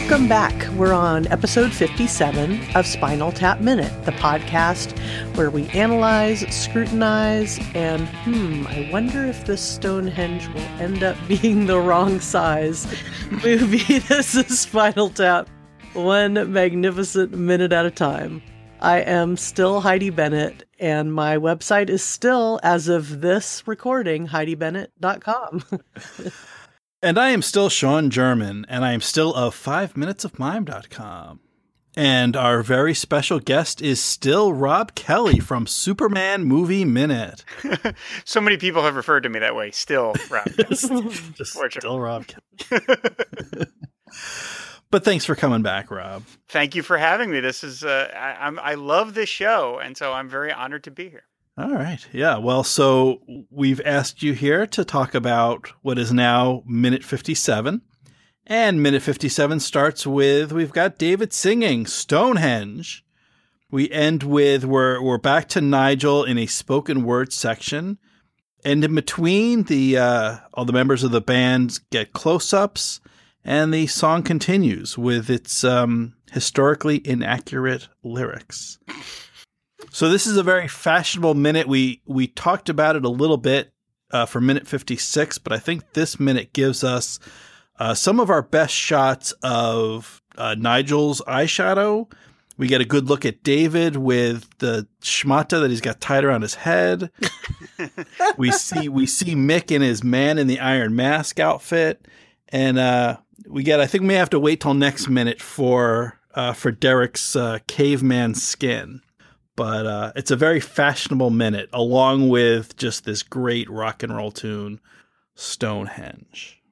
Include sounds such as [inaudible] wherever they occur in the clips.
Welcome back. We're on episode 57 of Spinal Tap Minute, the podcast where we analyze, scrutinize, and hmm, I wonder if this Stonehenge will end up [laughs] being the wrong size movie. [laughs] this is Spinal Tap, one magnificent minute at a time. I am still Heidi Bennett, and my website is still, as of this recording, HeidiBennett.com. [laughs] and I am still Sean German, and I am still of 5minutesofmime.com. And our very special guest is still Rob Kelly from Superman Movie Minute. [laughs] so many people have referred to me that way. Still Rob. [laughs] Just still Rob Kelly. [laughs] But thanks for coming back, Rob. Thank you for having me. This is uh, I, I'm I love this show, and so I'm very honored to be here. All right. Yeah. Well, so we've asked you here to talk about what is now minute 57. And minute 57 starts with we've got David singing Stonehenge. We end with we're we're back to Nigel in a spoken word section. And in between the uh, all the members of the band get close-ups and the song continues with its um, historically inaccurate lyrics. So this is a very fashionable minute. We we talked about it a little bit uh, for minute fifty six, but I think this minute gives us uh, some of our best shots of uh, Nigel's eyeshadow. We get a good look at David with the schmata that he's got tied around his head. [laughs] we see we see Mick in his man in the Iron Mask outfit, and uh, we get. I think we may have to wait till next minute for uh, for Derek's uh, caveman skin, but uh, it's a very fashionable minute, along with just this great rock and roll tune, Stonehenge.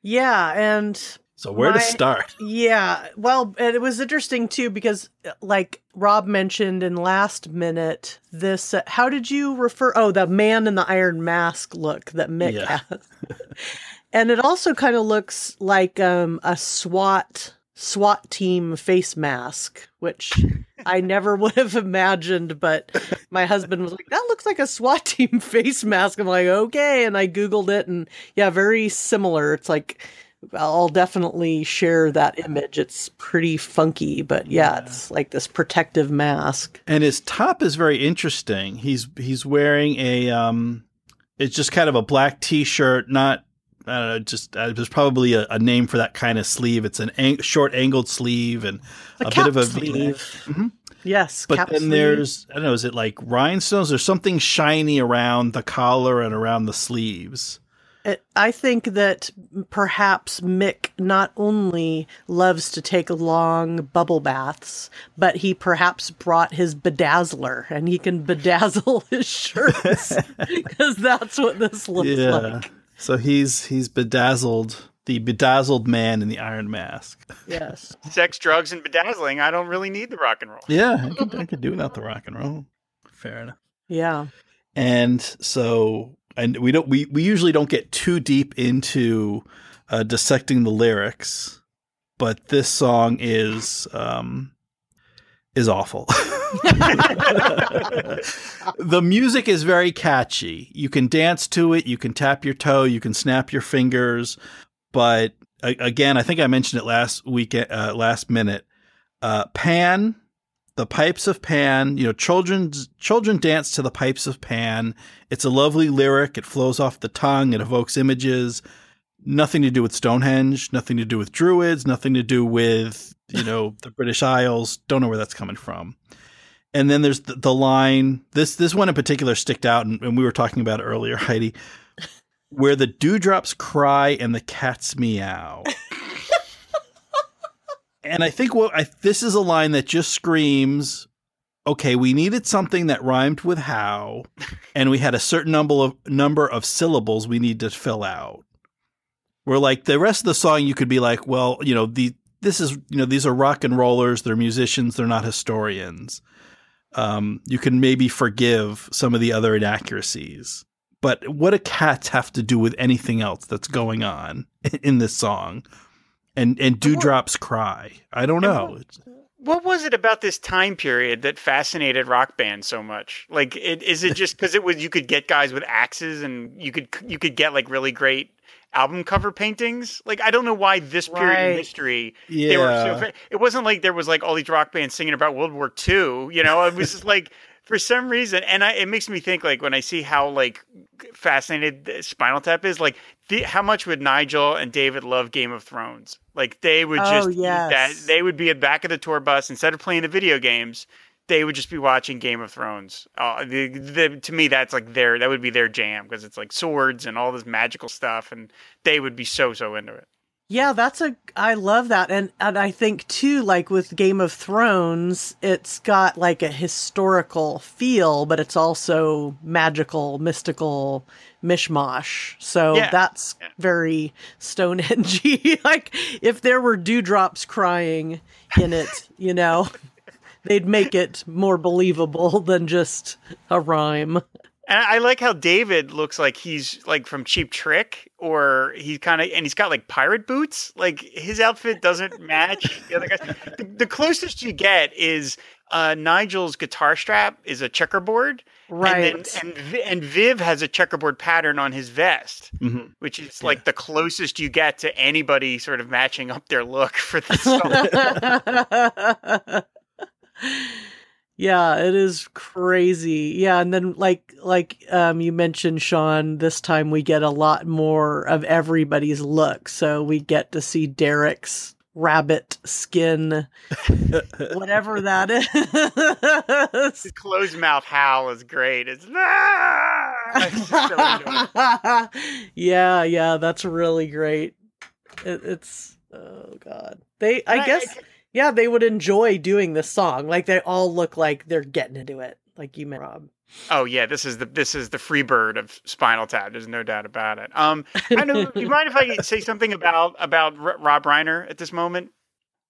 Yeah, and so where my, to start? Yeah, well, it was interesting too because, like Rob mentioned in last minute, this. Uh, how did you refer? Oh, the man in the iron mask look that Mick yeah. has. [laughs] And it also kind of looks like um, a SWAT SWAT team face mask, which I never [laughs] would have imagined. But my husband was like, "That looks like a SWAT [laughs] team face mask." I'm like, "Okay," and I googled it, and yeah, very similar. It's like I'll definitely share that image. It's pretty funky, but yeah, yeah, it's like this protective mask. And his top is very interesting. He's he's wearing a um, it's just kind of a black T-shirt, not I don't know, just uh, there's probably a, a, name for that kind of sleeve. It's an ang- short angled sleeve and a, a bit of a sleeve. Mm-hmm. Yes, but then sleeve. there's I don't know, is it like rhinestones? There's something shiny around the collar and around the sleeves. It, I think that perhaps Mick not only loves to take long bubble baths, but he perhaps brought his bedazzler and he can bedazzle [laughs] his shirts because that's what this looks yeah. like. So he's he's bedazzled the bedazzled man in the iron mask. Yes. Sex, drugs, and bedazzling. I don't really need the rock and roll. Yeah, I could, I could do without the rock and roll. Fair enough. Yeah. And so, and we don't we we usually don't get too deep into uh, dissecting the lyrics, but this song is um is awful. [laughs] [laughs] the music is very catchy. You can dance to it, you can tap your toe, you can snap your fingers, but again, I think I mentioned it last week uh, last minute. Uh, Pan, the pipes of Pan, you know, children's children dance to the pipes of Pan. It's a lovely lyric. It flows off the tongue. It evokes images. Nothing to do with Stonehenge. Nothing to do with Druids. Nothing to do with you know, the British Isles. Don't know where that's coming from. And then there's the, the line. This this one in particular sticked out, and, and we were talking about it earlier, Heidi, where the dewdrops cry and the cats meow. [laughs] and I think what I, this is a line that just screams, okay, we needed something that rhymed with how, and we had a certain number of number of syllables we need to fill out. Where like the rest of the song, you could be like, well, you know, the this is you know these are rock and rollers they're musicians they're not historians um, you can maybe forgive some of the other inaccuracies. But what do cats have to do with anything else that's going on in this song? And and dewdrops cry. I don't know. what was it about this time period that fascinated rock bands so much? Like it, is it just because it was you could get guys with axes and you could you could get like really great album cover paintings. Like I don't know why this period Right. in history Yeah. they were so, it wasn't like there was like all these rock bands singing about World War II, you know, it was just like for some reason and I, it makes me think like when I see how like fascinated Spinal Tap is like the, how much would Nigel and David love Game of Thrones? Like they would Oh, just eat that they would be at back of the tour bus instead of playing the video games they would just be watching Game of Thrones. Uh, the, the, to me, that's like their that would be their jam because it's like swords and all this magical stuff, and they would be so so into it. Yeah, that's a I love that. And and I think too like with Game of Thrones, it's got like a historical feel, but it's also magical, mystical mishmash. So Yeah. that's Yeah. very Stonehenge. [laughs] like if there were dewdrops crying in it, you know, [laughs] they'd make it more believable [laughs] than just a rhyme. And I like how David looks like he's like from Cheap Trick, or he's kind of and he's got like pirate boots. Like his outfit doesn't [laughs] match the other guys. The, the closest you get is uh, Nigel's guitar strap is a checkerboard, Right. And, then, and and Viv has a checkerboard pattern on his vest. Mhm. which is like the closest you get to anybody sort of matching up their look for this song. [laughs] yeah, it is crazy. Yeah, and then like like um you mentioned Sean, this time we get a lot more of everybody's look. So we get to see Derek's rabbit skin whatever that is. His closed mouth howl is great. It's, "Ah!" [laughs] So [laughs] yeah, yeah, that's really great. It, it's oh god. They I And guess yeah, they would enjoy doing this song. Like they all look like they're getting into it. Like you meant Rob. Oh yeah, this is the this is the free bird of Spinal Tap. There's no doubt about it. Um, I know. do you mind if I say something about about R- Rob Reiner at this moment?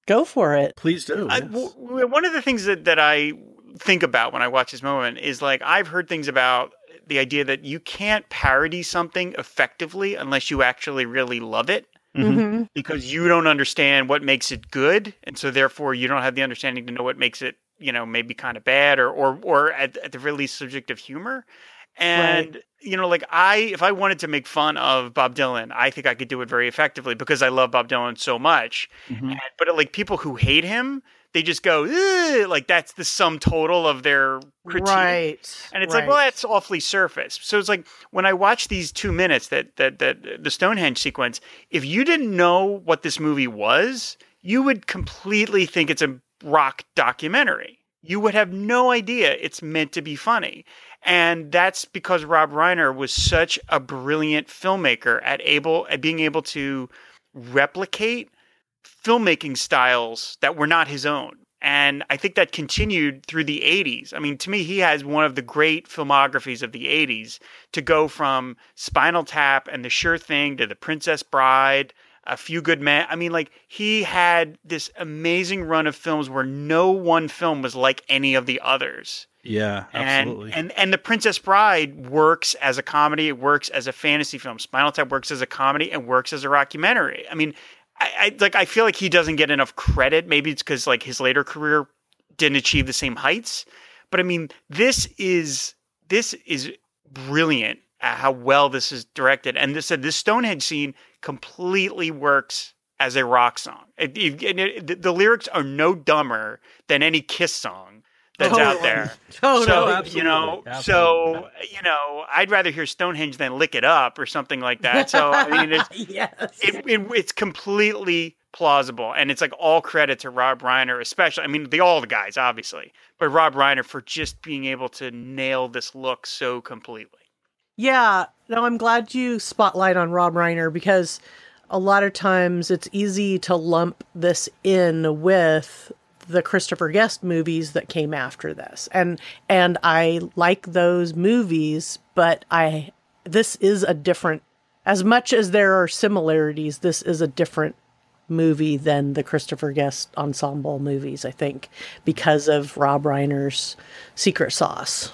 Go for it. Please do. I, yes. w- w- one of the things that, that I think about when I watch this moment is like I've heard things about the idea that you can't parody something effectively unless you actually really love it Mhm. Mhm. because you don't understand what makes it good and so therefore you don't have the understanding to know what makes it you know maybe kind of bad or or or at, at the very least subject of humor and you know like i if i wanted to make fun of bob dylan i think i could do it very effectively because i love bob dylan so much Mhm. and, but like people who hate him they just go "Ugh," like that's the sum total of their critique Right. and it's like, well, that's awfully surface. So it's like when I watch these two minutes that that that the Stonehenge sequence, if you didn't know what this movie was, you would completely think it's a rock documentary. You would have no idea it's meant to be funny. And that's because Rob Reiner was such a brilliant filmmaker at able at being able to replicate filmmaking styles that were not his own. And I think that continued through the 80s. I mean, to me, he has one of the great filmographies of the 80s to go from Spinal Tap and The Sure Thing to The Princess Bride, A Few Good Men. I mean, like, he had this amazing run of films where no one film was like any of the others. Yeah, absolutely. And, and and the Princess Bride works as a comedy. It works as a fantasy film. Spinal Tap works as a comedy and works as a documentary. I mean, I, I like. I feel like he doesn't get enough credit. Maybe it's because like his later career didn't achieve the same heights. But I mean, this is this is brilliant how well this is directed. And this said, this Stonehenge scene completely works as a rock song. It, it, it- the lyrics are no dumber than any Kiss song that's oh, out there. [laughs] Oh, totally. So absolutely. you know, Absolutely. so you know, I'd rather hear Stonehenge than "Lick It Up" or something like that. So I [laughs] mean, it's yes. it, it, it's completely plausible, and it's like all credit to Rob Reiner, especially. I mean, the all the guys, obviously, but Rob Reiner for just being able to nail this look so completely. Yeah, no, I'm glad you spotlight on Rob Reiner because a lot of times it's easy to lump this in with the Christopher Guest movies that came after this. And and I like those movies, but I this is a different as much as there are similarities, this is a different movie than the Christopher Guest ensemble movies, I think, because of Rob Reiner's secret sauce.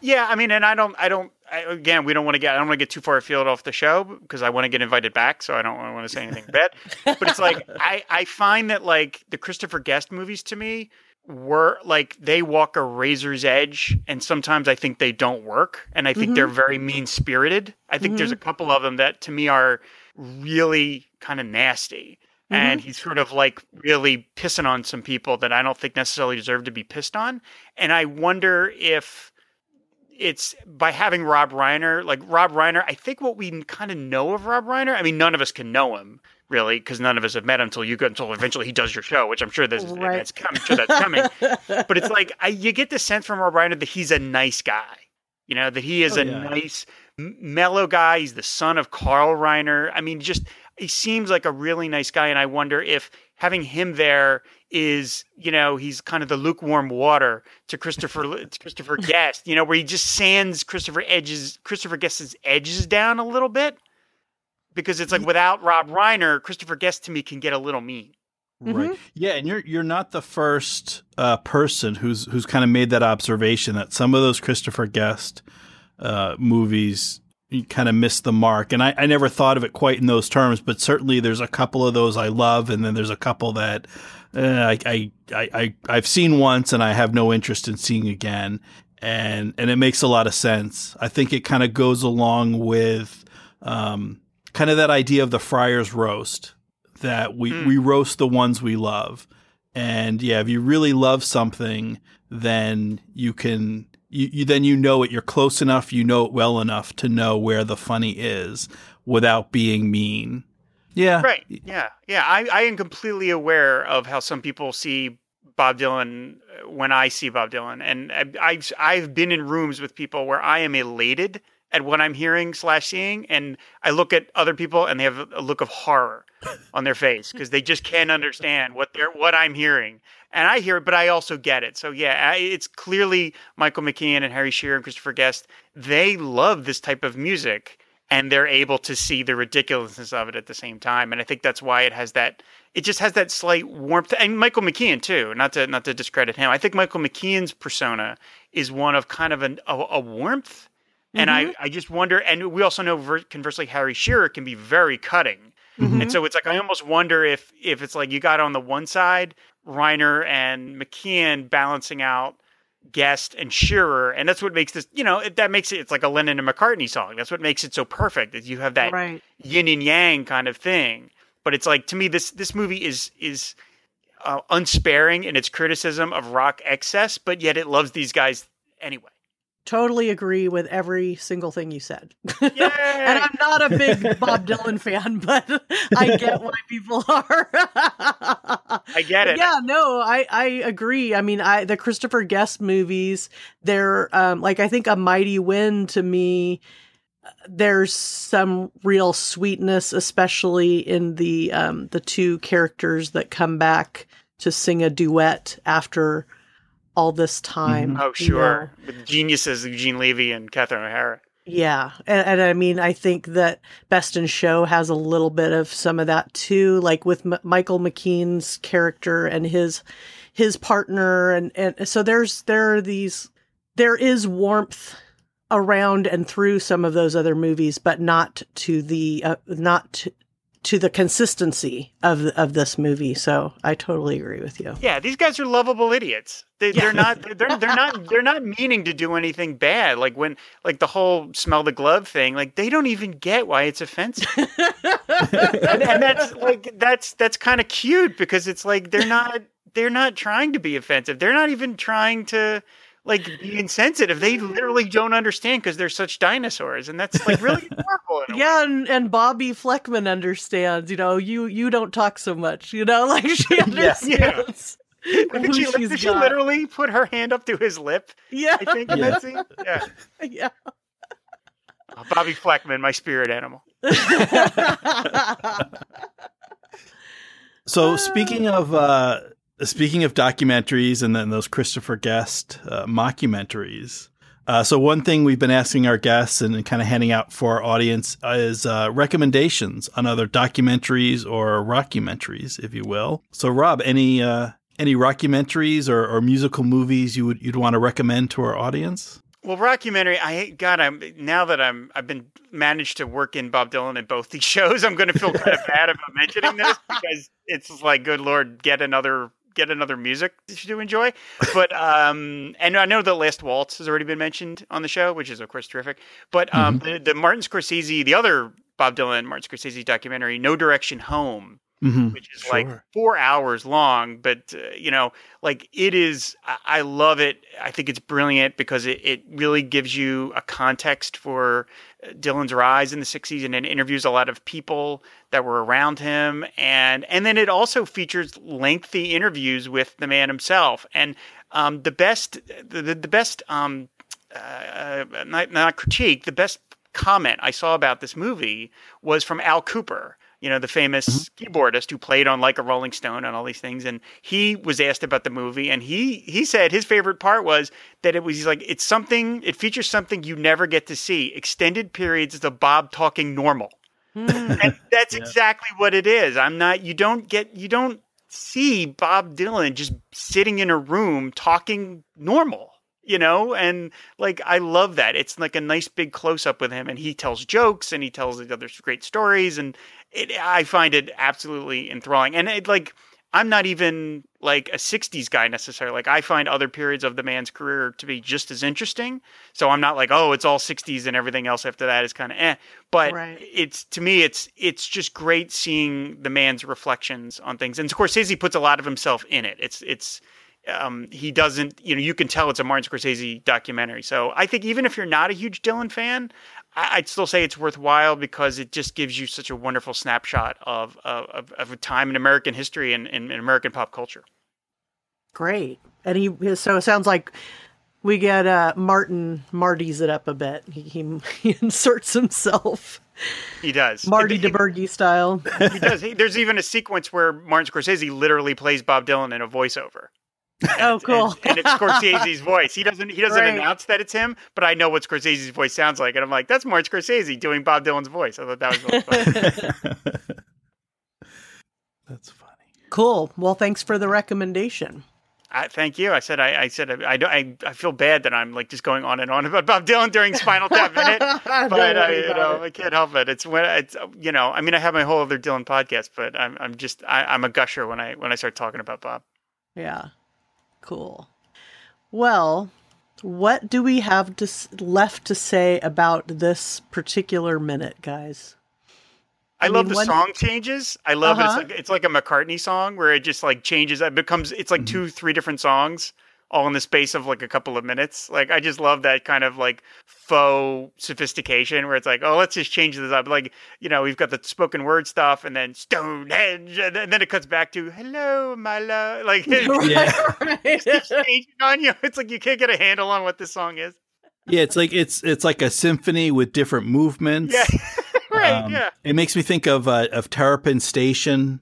Yeah, I mean, and I don't, I don't. I, again, we don't want to get. I don't want to get too far afield off the show because I want to get invited back, so I don't want to say anything bad. [laughs] But it's like I, I find that like the Christopher Guest movies to me were like they walk a razor's edge and sometimes I think they don't work and I think mm-hmm. they're very mean spirited. I think mm-hmm. there's a couple of them that to me are really kind of nasty. Mm-hmm. And he's sort of like really pissing on some people that I don't think necessarily deserve to be pissed on. And I wonder if it's by having Rob Reiner, like Rob Reiner, I think what we kind of know of Rob Reiner, I mean, none of us can know him really because none of us have met him until you go until eventually he does your show, which I'm sure that's, right. that's I'm sure that's coming. [laughs] but it's like I, you get the sense from Rob Reiner that he's a nice guy, you know, that he is oh, a yeah. nice, mellow guy. He's the son of Carl Reiner. I mean, just he seems like a really nice guy, and I wonder if having him there is, you know, he's kind of the lukewarm water to Christopher [laughs] to Christopher Guest, you know, where he just sands Christopher edges Christopher Guest's edges down a little bit. Because it's like without Rob Reiner, Christopher Guest to me can get a little mean. Right. Mm-hmm. Yeah, and you're you're not the first uh, person who's who's kind of made that observation that some of those Christopher Guest uh, movies kind of missed the mark. And I, I never thought of it quite in those terms, but certainly there's a couple of those I love, and then there's a couple that uh, I, I, I, I, have seen once and I have no interest in seeing again. And, and it makes a lot of sense. I think it kind of goes along with um, kind of that idea of the friar's roast that we, mm. we roast the ones we love. And yeah, if you really love something, then you can you, you then you know it. You're close enough. You know it well enough to know where the funny is without being mean. Yeah. Right. Yeah. Yeah. I, I am completely aware of how some people see Bob Dylan uh, when I see Bob Dylan, and I've I've been in rooms with people where I am elated at what I'm hearing slash seeing, and I look at other people and they have a look of horror [laughs] on their face because they just can't understand what they're what I'm hearing and I hear it, but I also get it. So yeah, it's clearly Michael McKean and Harry Shearer and Christopher Guest. They love this type of music, and they're able to see the ridiculousness of it at the same time. And I think that's why it has that. It just has that slight warmth, and Michael McKean too. Not to not to discredit him. I think Michael McKean's persona is one of kind of an, a, a warmth. And mm-hmm. I, I just wonder, and we also know conversely, Harry Shearer can be very cutting. Mm-hmm. And so it's like I almost wonder if if it's like you got on the one side Reiner and McKean balancing out Guest and Shearer, and that's what makes this. You know, it, that makes it. It's like a Lennon and McCartney song. That's what makes it so perfect. That you have that right. yin and yang kind of thing. But it's like to me, this this movie is is uh, unsparing in its criticism of rock excess, but yet it loves these guys anyway totally agree with every single thing you said. [laughs] and I'm not a big Bob [laughs] Dylan fan, but I get why people [laughs] are. I get it. Yeah, no, I I agree. I mean, I the Christopher Guest movies, they're um like I think a Mighty Wind to me there's some real sweetness especially in the um the two characters that come back to sing a duet after all this time. Oh, sure. You know? With geniuses Eugene Levy and Catherine O'Hara. Yeah. And, and, I mean, I think that Best in Show has a little bit of some of that too, like with M- Michael McKean's character and his his partner and and so there's there are these there is warmth around and through some of those other movies but not to the uh, not to, to the consistency of of this movie. So I totally agree with you. Yeah, these guys are lovable idiots. They, are not. They're they're not. [laughs] They're not meaning to do anything bad. Like when like the whole smell the glove thing. Like they don't even get why it's offensive. [laughs] and, and that's like that's that's kind of cute because it's like they're not they're not trying to be offensive. They're not even trying to like be insensitive. They literally don't understand because they're such dinosaurs, and that's like really [laughs] adorable. yeah, and, and Bobbi Flekman understands. You know, you you don't talk so much. You know, [laughs] like she [laughs] understands. yeah. Did she, did she literally put her hand up to his lip? Yeah, I think in yeah. that scene. Yeah, yeah. Oh, Bobbi Flekman, my spirit animal. so speaking of uh, Speaking of documentaries and then those Christopher Guest uh, mockumentaries. Uh, so one thing we've been asking our guests and kind of handing out for our audience is uh, recommendations on other documentaries or rockumentaries, if you will. So Rob, any uh, any rockumentaries or, or musical movies you would you'd want to recommend to our audience? Well, rockumentary. I God, I'm now that I'm I've been managed to work in Bob Dylan in both these [laughs] shows. I'm going to feel kind of bad about mentioning this because it's like, good lord, get another get another music to enjoy. But um, and I know the Last Waltz has already been mentioned on the show, which is of course terrific. But um, mm-hmm. the, the Martin Scorsese, the other Bob Dylan Martin Scorsese documentary, No Direction Home, mm-hmm. which is sure. like four hours long. But, uh, you know, like it is, I, I, love it. I think it's brilliant because it, it really gives you a context for uh, Dylan's rise in the 60s and it interviews a lot of people that were around him. And, and then it also features lengthy interviews with the man himself. And um, the best, the, the, best, um, uh, not, not critique, the best comment I saw about this movie was from Al Kooper, you know, the famous mm-hmm. keyboardist who played on like a Rolling Stone and all these things. And he was asked about the movie, and he he said his favorite part was that it was he's like it's something it features something you never get to see extended periods of Bob talking normal, hmm. and that's yeah. exactly what it is. I'm not you don't get you don't see Bob Dylan just sitting in a room talking normal you know and like i love that it's like a nice big close up with him and he tells jokes and he tells the other great stories and it, I find it absolutely enthralling. And it like I'm not even like a 60s guy necessarily. Like I find other periods of the man's career to be just as interesting. So I'm not like, oh, it's all 60s and everything else after that is kind of eh. But right. it's to me it's it's just great seeing the man's reflections on things. And of course Scorsese puts a lot of himself in it. It's it's um, he doesn't, you know, you can tell it's a Martin Scorsese documentary. So I think even if you're not a huge Dylan fan, I'd still say it's worthwhile because it just gives you such a wonderful snapshot of of, of a time in American history and in, American pop culture. Great, and he so it sounds like we get uh, Martin Marty's it up a bit. He, he, he [laughs] inserts himself. He does Marty DiBergi style. [laughs] He does. He, there's even a sequence where Martin Scorsese literally plays Bob Dylan in a voiceover. [laughs] oh, cool! And, and, it's Scorsese's [laughs] voice. He doesn't he doesn't right. announce that it's him, but I know what Scorsese's voice sounds like, and I'm like, that's Martin Scorsese doing Bob Dylan's voice. I thought that was really funny. [laughs] that's funny. Cool. Well, thanks for the recommendation. I, thank you. I said I, I said I, I, I feel bad that I'm like just going on and on about Bob Dylan during Spinal Tap Minute, but uh, I, you know it. I can't help it. It's when it's you know I mean I have my whole other Dylan podcast, but I'm I'm just I, I'm a gusher when I when I start talking about Bob. Yeah, Cool. Well, what do we have to, left to say about this particular minute, guys? I, I love mean, the when... song changes. I love uh-huh. it. It's like, it's like a McCartney song where it just like changes. It becomes it's like mm-hmm. two, three different songs all in the space of like a couple of minutes. Like I just love that kind of like faux sophistication where it's like, oh, let's just change this up. Like, you know, we've got the spoken word stuff and then Stonehenge and then it cuts back to hello, my love. Like [laughs] yeah. [laughs] it's changing on you. [laughs] It's like you can't get a handle on what this song is. Yeah, it's like it's it's like a symphony with different movements. Yeah. right, um, yeah. It makes me think of uh, of Terrapin Station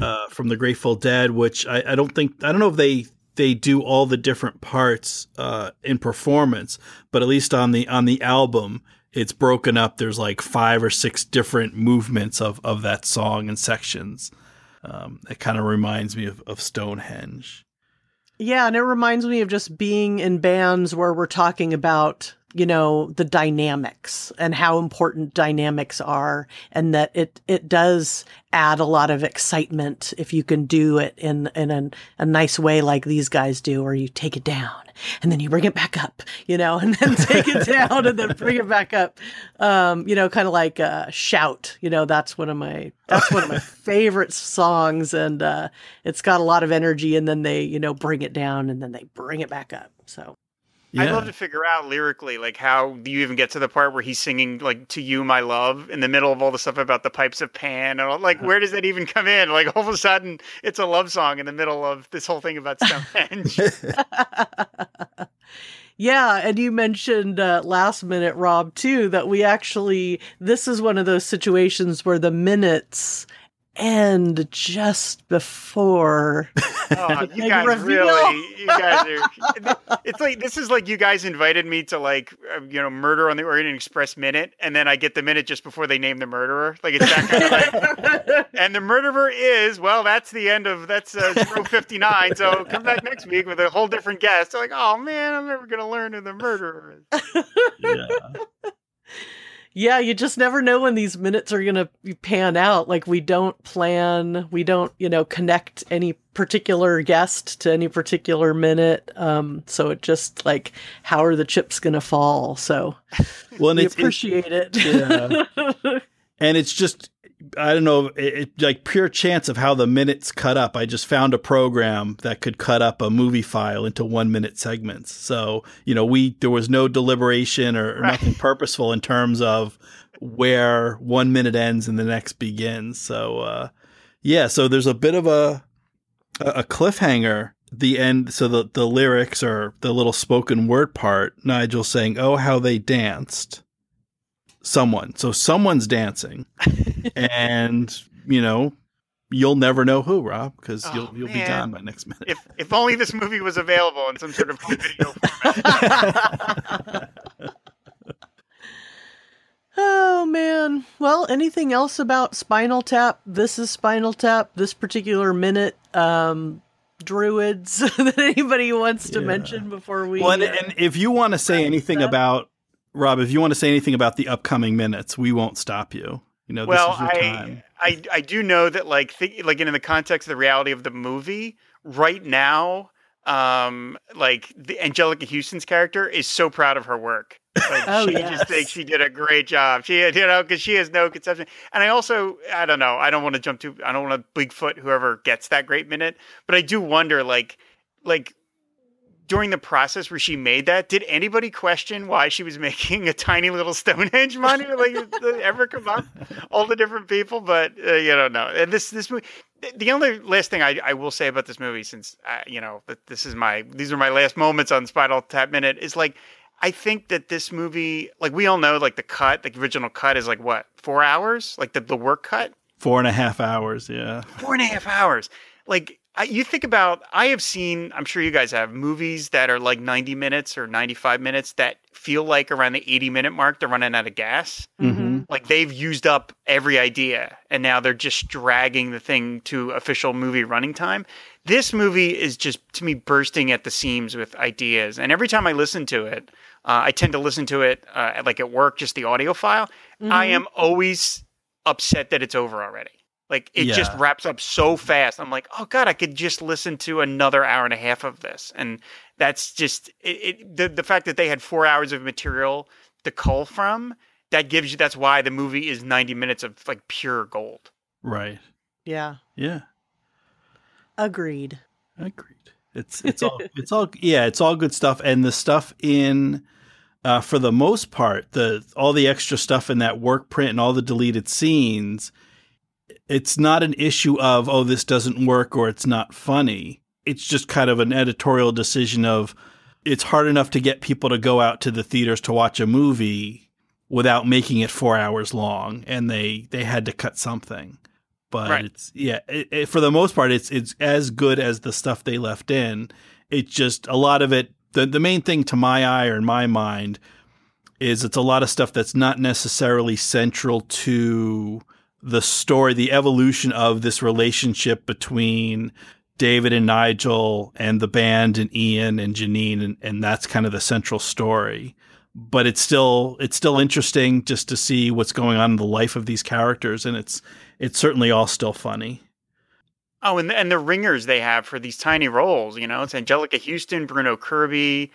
uh, from the Grateful Dead, which I, I don't think I don't know if they they do all the different parts uh, in performance, but at least on the on the album, it's broken up. There's like five or six different movements of of that song and sections. Um, it kind of reminds me of, of Stonehenge. Yeah, and it reminds me of just being in bands where we're talking about you know the dynamics and how important dynamics are and that it it does add a lot of excitement if you can do it in in a, a nice way like these guys do or you take it down and then you bring it back up you know [laughs] and then take it down and then bring it back up. Um you know kind of like uh shout you know that's one of my that's one of my [laughs] favorite songs and uh it's got a lot of energy and then they you know bring it down and then they bring it back up so yeah. I'd love to figure out lyrically, like how do you even get to the part where he's singing like "To You, My Love" in the middle of all the stuff about the pipes of Pan, and all, like where does that even come in? Like all of a sudden, it's a love song in the middle of this whole thing about Stonehenge. [laughs] Yeah, and you mentioned uh, last minute, Rob, too, that we actually, this is one of those situations where the minutes end just before [laughs] oh, you guys reveal. really [laughs] you guys are it's like this is like you guys invited me to like uh, you know murder on the orient express minute and then i get the minute just before they name the murderer. Like it's that kind of like [laughs] and the murderer is well that's the end of that's uh, 59 so come back next week with a whole different guest. They're like oh man i'm never gonna learn who the murderer is. Yeah yeah, you just never know when these minutes are going to pan out. Like we don't plan, we don't, you know, connect any particular guest to any particular minute. Um, so it just like how are the chips going to fall? So well, and we appreciate it. Yeah. [laughs] and it's just I don't know, it, it, like pure chance of how the minutes cut up. I just found a program that could cut up a movie file into one minute segments. So, you know, we, there was no deliberation or, or right. nothing purposeful in terms of where one minute ends and the next begins. So, uh, yeah, so there's a bit of a, a cliffhanger the end so the, the lyrics or the little spoken word part nigel saying oh how they danced someone. So someone's dancing, [laughs] and you know you'll never know who, Rob, because oh, you'll you'll man. be gone by next minute. If if only this movie was available in some sort of video format. [laughs] oh man. Well, anything else about Spinal Tap? This is Spinal Tap. This particular minute. Um, druids [laughs] that anybody wants to yeah. mention before we. Well, and, uh, and if you want to say anything about Rob, if you want to say anything about the upcoming minutes, we won't stop you. You know, well, I, I, I do know that like think, like in the context of the reality of the movie right now, um, like the Anjelica Huston's character is so proud of her work. Like, [laughs] oh, she yes. just thinks she did a great job. She, you know, because she has no conception. And I also, I don't know, I don't want to jump too, I don't want to Bigfoot whoever gets that great minute, but I do wonder, like, like during the process where she made that, did anybody question why she was [laughs] making a tiny little Stonehenge monument? Like, ever come up? All the different people, but uh, you don't know. And this this movie. The only last thing I, I will say about this movie, since uh, you know that this is my these are my last moments on Spinal Tap Minute, is like I think that this movie, like we all know, like the cut, the original cut is like what four hours, like the the work cut, four and a half hours, yeah, four and a half hours. Like I, you think about, I have seen, I'm sure you guys have movies that are like 90 minutes or 95 minutes that feel like around the 80 minute mark, they're running out of gas. Mm-hmm. Like they've used up every idea and now they're just dragging the thing to official movie running time. This movie is just, to me, bursting at the seams with ideas. And every time I listen to it, uh, I tend to listen to it uh, like at work, just the audio file. Mm-hmm. I am always upset that it's over already. Like it yeah. just wraps up so fast. I'm like, oh god, I could just listen to another hour and a half of this, and that's just it, it, the the fact that they had four hours of material to cull from. That gives you. That's why the movie is 90 minutes of like pure gold. Right. Yeah. Yeah. Agreed. Agreed. It's it's all [laughs] it's all yeah it's all good stuff, and the stuff in. Uh, for the most part, the all the extra stuff in that work print and all the deleted scenes it's not an issue of oh this doesn't work or it's not funny. It's just kind of an editorial decision of it's hard enough to get people to go out to the theaters to watch a movie without making it four hours long and they they had to cut something. But right. it's yeah it, it, for the most part it's it's as good as the stuff they left in. It's just a lot of it the, the main thing to my eye or in my mind is it's a lot of stuff that's not necessarily central to the story, the evolution of this relationship between David and Nigel and the band and Ian and Jeanine and, and that's kind of the central story. But it's still it's still interesting just to see what's going on in the life of these characters and it's it's certainly all still funny. Oh, and the, and the ringers they have for these tiny roles, you know, it's Anjelica Huston, Bruno Kirby,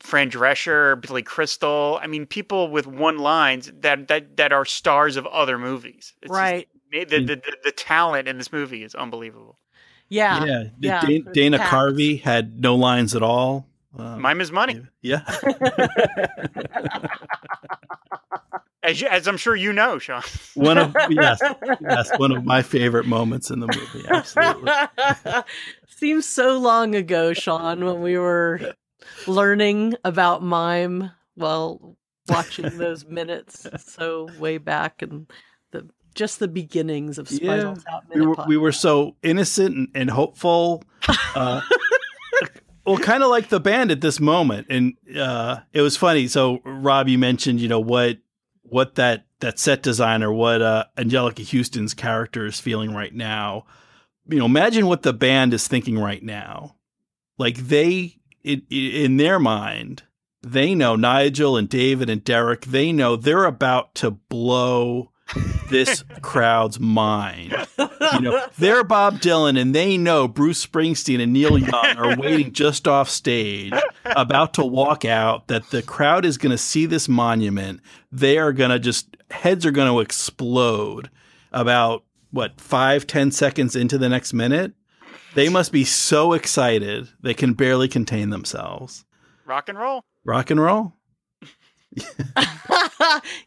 Fran Drescher, Billy Crystal. I mean, people with one lines that that that are stars of other movies. It's right. Just, the, the, the, the talent in this movie is unbelievable. Yeah. Yeah. yeah. Dana, Dana Carvey had no lines at all. Um, Mime is money. Yeah. [laughs] as, you, as I'm sure you know, Sean. [laughs] one of yes, [laughs] yes, one of my favorite moments in the movie. Absolutely. Seems so long ago, Sean, when we were learning about mime while watching [laughs] those minutes so way back and the just the beginnings of Spinal yeah. Tap we were, we were so innocent and, and hopeful. Uh, [laughs] well, kind of like the band at this moment, and uh, it was funny. So, Rob, you mentioned, you know, what what that that set designer, what uh, Anjelica Huston's character is feeling right now. You know, imagine what the band is thinking right now. Like they it, in their mind, they know Nigel and David and Derek, they know they're about to blow this [laughs] crowd's mind. You know, [laughs] they're Bob Dylan and they know Bruce Springsteen and Neil Young are waiting just off stage, about to walk out, that the crowd is going to see this monument. They are going to just, heads are going to explode about what, five, ten seconds into the next minute. They must be so excited they can barely contain themselves. Rock and roll. Rock and roll. [laughs]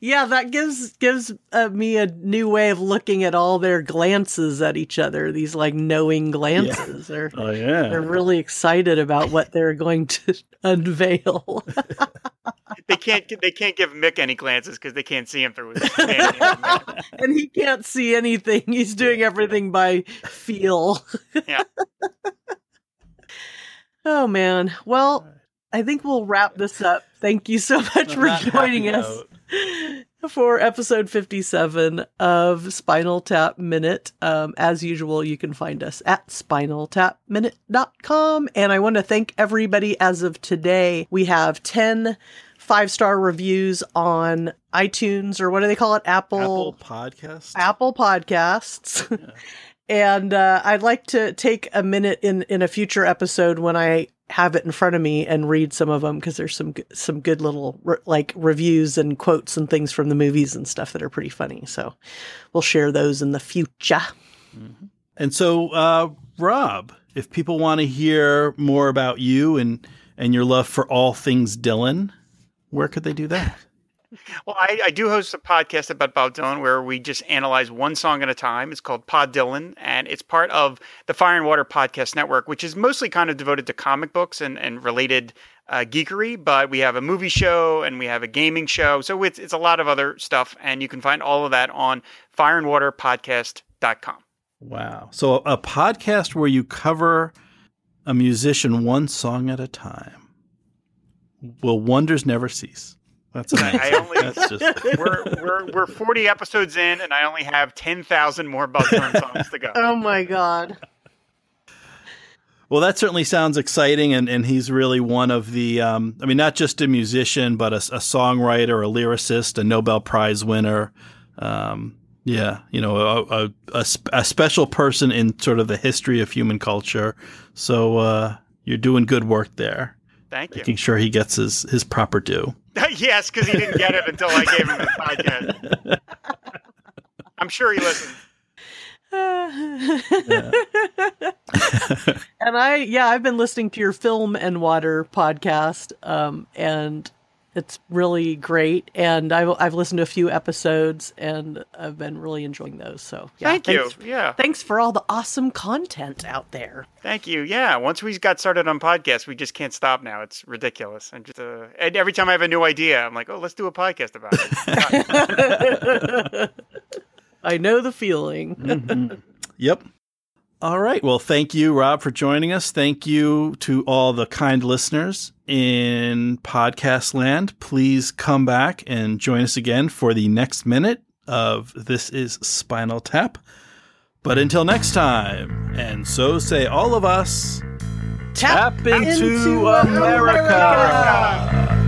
yeah, that gives gives uh, me a new way of looking at all their glances at each other. These like knowing glances. Yeah. They're, oh yeah, they're really excited about what they're going to [laughs] unveil. [laughs] they can't they can't give Mick any glances because they can't see him through his [laughs] hand. and he can't see anything. He's doing everything by feel. yeah. [laughs] oh man. Well, I think we'll wrap this up. Thank you so much for joining us for episode 57 of Spinal Tap Minute. Um, as usual, you can find us at spinaltapminute.com. And I want to thank everybody as of today. We have 10 five star reviews on iTunes or what do they call it? Apple, Apple Podcasts. Apple Podcasts. Yeah. [laughs] and uh, I'd like to take a minute in, in a future episode when I have it in front of me and read some of them because there's some some good little re- like reviews and quotes and things from the movies and stuff that are pretty funny. So we'll share those in the future. Mm-hmm. And so, uh, Rob, if people want to hear more about you and and your love for all things Dylan, where could they do that? [laughs] Well, I, I, do host a podcast about Bob Dylan where we just analyze one song at a time. It's called Pod Dylan, and it's part of the Fire and Water Podcast Network, which is mostly kind of devoted to comic books and, and related uh, geekery. But we have a movie show and we have a gaming show. So it's, it's a lot of other stuff, and you can find all of that on fireandwaterpodcast.com. Wow. So a podcast where you cover a musician one song at a time. Will wonders never cease? That's amazing. I only, That's just... [laughs] we're, we're, we're 40 episodes in, and I only have 10,000 more Bob Dylan [laughs] songs to go. Oh my God. Well, that certainly sounds exciting, and, and he's really one of the, um, I mean, not just a musician, but a, a, songwriter, a lyricist, a Nobel Prize winner. Um, yeah, you know, a, a, a, a, special person in sort of the history of human culture. So uh, you're doing good work there. Thank you. Making sure he gets his, his proper due. [laughs] yes, because he didn't get it until I gave him the podcast. [laughs] I'm sure he listened. [laughs] and I, yeah, I've been listening to your Film and Water podcast, um, and it's really great. And I've I've listened to a few episodes, and I've been really enjoying those. So yeah, thank you. Yeah, thanks for all the awesome content out there. Thank you. Yeah, once we got started on podcasts, we just can't stop now. It's ridiculous. And just uh, and every time I have a new idea, I'm like, oh, let's do a podcast about it. [laughs] I know the feeling. mm-hmm. Yep. All right. Well, thank you, Rob, for joining us. Thank you to all the kind listeners in podcast land. Please come back and join us again for the next minute of This is Spinal Tap. But until next time, and so say all of us, tap, tap into, into, America. America.